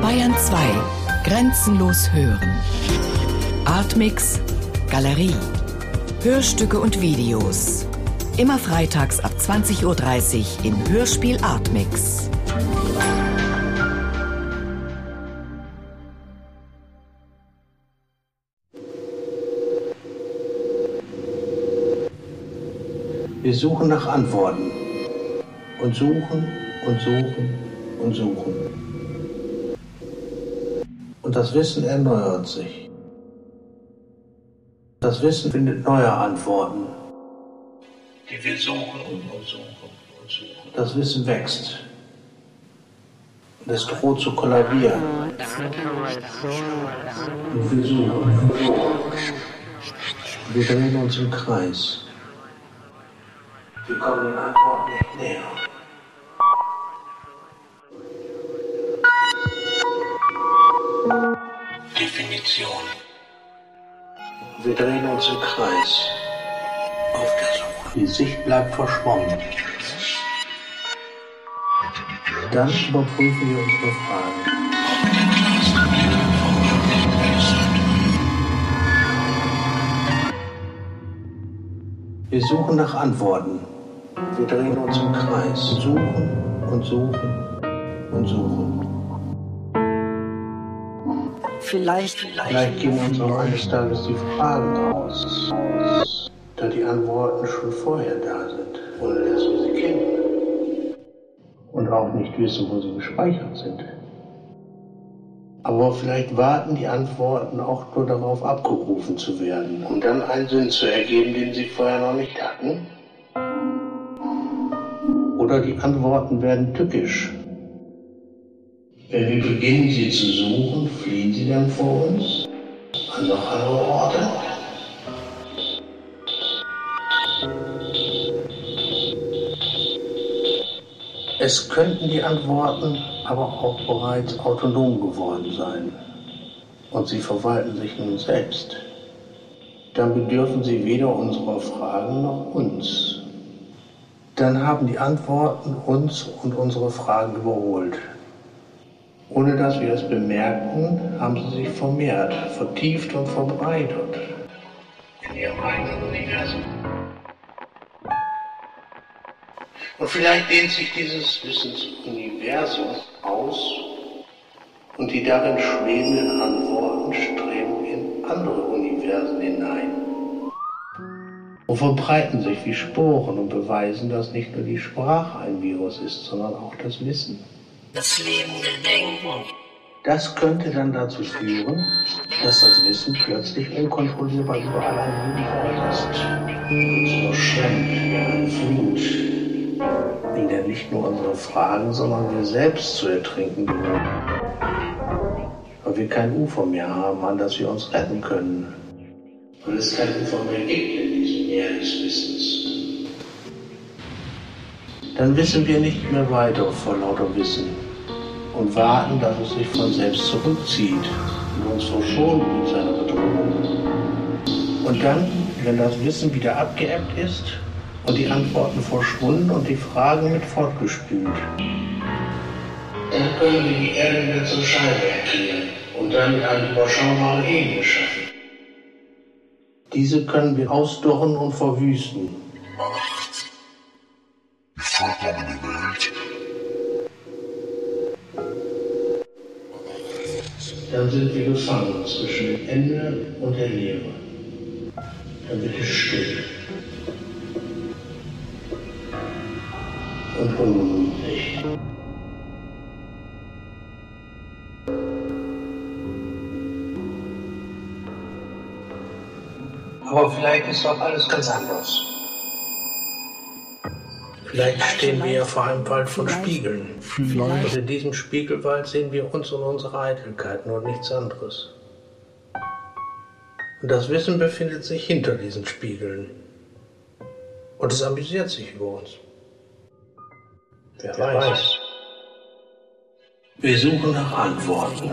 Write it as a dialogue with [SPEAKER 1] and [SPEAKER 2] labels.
[SPEAKER 1] Bayern 2. Grenzenlos hören. Artmix. Galerie. Hörstücke und Videos. Immer freitags ab 20.30 Uhr im Hörspiel Artmix.
[SPEAKER 2] Wir suchen nach Antworten und suchen und suchen und suchen. Und das Wissen erneuert sich. Das Wissen findet neue Antworten, die wir suchen und suchen und suchen. Das Wissen wächst. Und es droht zu kollabieren. Und wir suchen. Wir drehen uns im Kreis. Wir kommen den Antworten nicht näher. Wir drehen uns im Kreis. Auf der Suche. Die Sicht bleibt verschwommen. Dann überprüfen wir unsere Fragen. Wir suchen nach Antworten. Wir drehen uns im Kreis, suchen und suchen und suchen.
[SPEAKER 3] Vielleicht,
[SPEAKER 2] Vielleicht gehen uns auch eines Tages die Fragen aus, da die Antworten schon vorher da sind, ohne dass wir sie kennen. Und auch nicht wissen, wo sie gespeichert sind. Aber vielleicht warten die Antworten auch nur darauf, abgerufen zu werden, um dann einen Sinn zu ergeben, den sie vorher noch nicht hatten. Oder die Antworten werden tückisch. Wenn wir beginnen, sie zu suchen, fliehen sie dann vor uns an noch andere Orte. Es könnten die Antworten aber auch bereits autonom geworden sein und sie verwalten sich nun selbst. Dann bedürfen sie weder unserer Fragen noch uns. Dann haben die Antworten uns und unsere Fragen überholt. Ohne dass wir es bemerkten, haben sie sich vermehrt, vertieft und verbreitert in ihrem eigenen Universum. Und vielleicht dehnt sich dieses Wissensuniversum aus und die darin schwebenden Antworten streben in andere Universen hinein und verbreiten sich wie Sporen und beweisen, dass nicht nur die Sprache ein Virus ist, sondern auch das Wissen.
[SPEAKER 3] Das lebende Denken.
[SPEAKER 2] Das könnte dann dazu führen, dass das Wissen plötzlich unkontrollierbar überall ein ist. Und so überschwemmt wie eine Flut, in der nicht nur unsere Fragen, sondern wir selbst zu ertrinken drohen. Weil wir kein Ufer mehr haben, an das wir uns retten können. Weil es kein Ufer mehr gibt in diesem Meer des Wissens. Dann wissen wir nicht mehr weiter vor lauter Wissen und warten, dass es sich von selbst zurückzieht und uns verschont mit seiner Bedrohung. Und dann, wenn das Wissen wieder abgeebbt ist und die Antworten verschwunden und die Fragen mit fortgespült, dann können wir die Erde wieder zur Scheibe erklären und damit eine überschaubare Ebene schaffen. Diese können wir ausdorren und verwüsten. Dann sind wir gefangen zwischen dem Ende und der Leere. Dann wird es still. Und ungemütlich. Aber vielleicht ist auch alles ganz anders. Vielleicht stehen wir ja vor einem Wald von Spiegeln. Und in diesem Spiegelwald sehen wir uns und unsere Eitelkeiten und nichts anderes. Und das Wissen befindet sich hinter diesen Spiegeln. Und es amüsiert sich über uns. Wer, weiß. Wir suchen nach Antworten.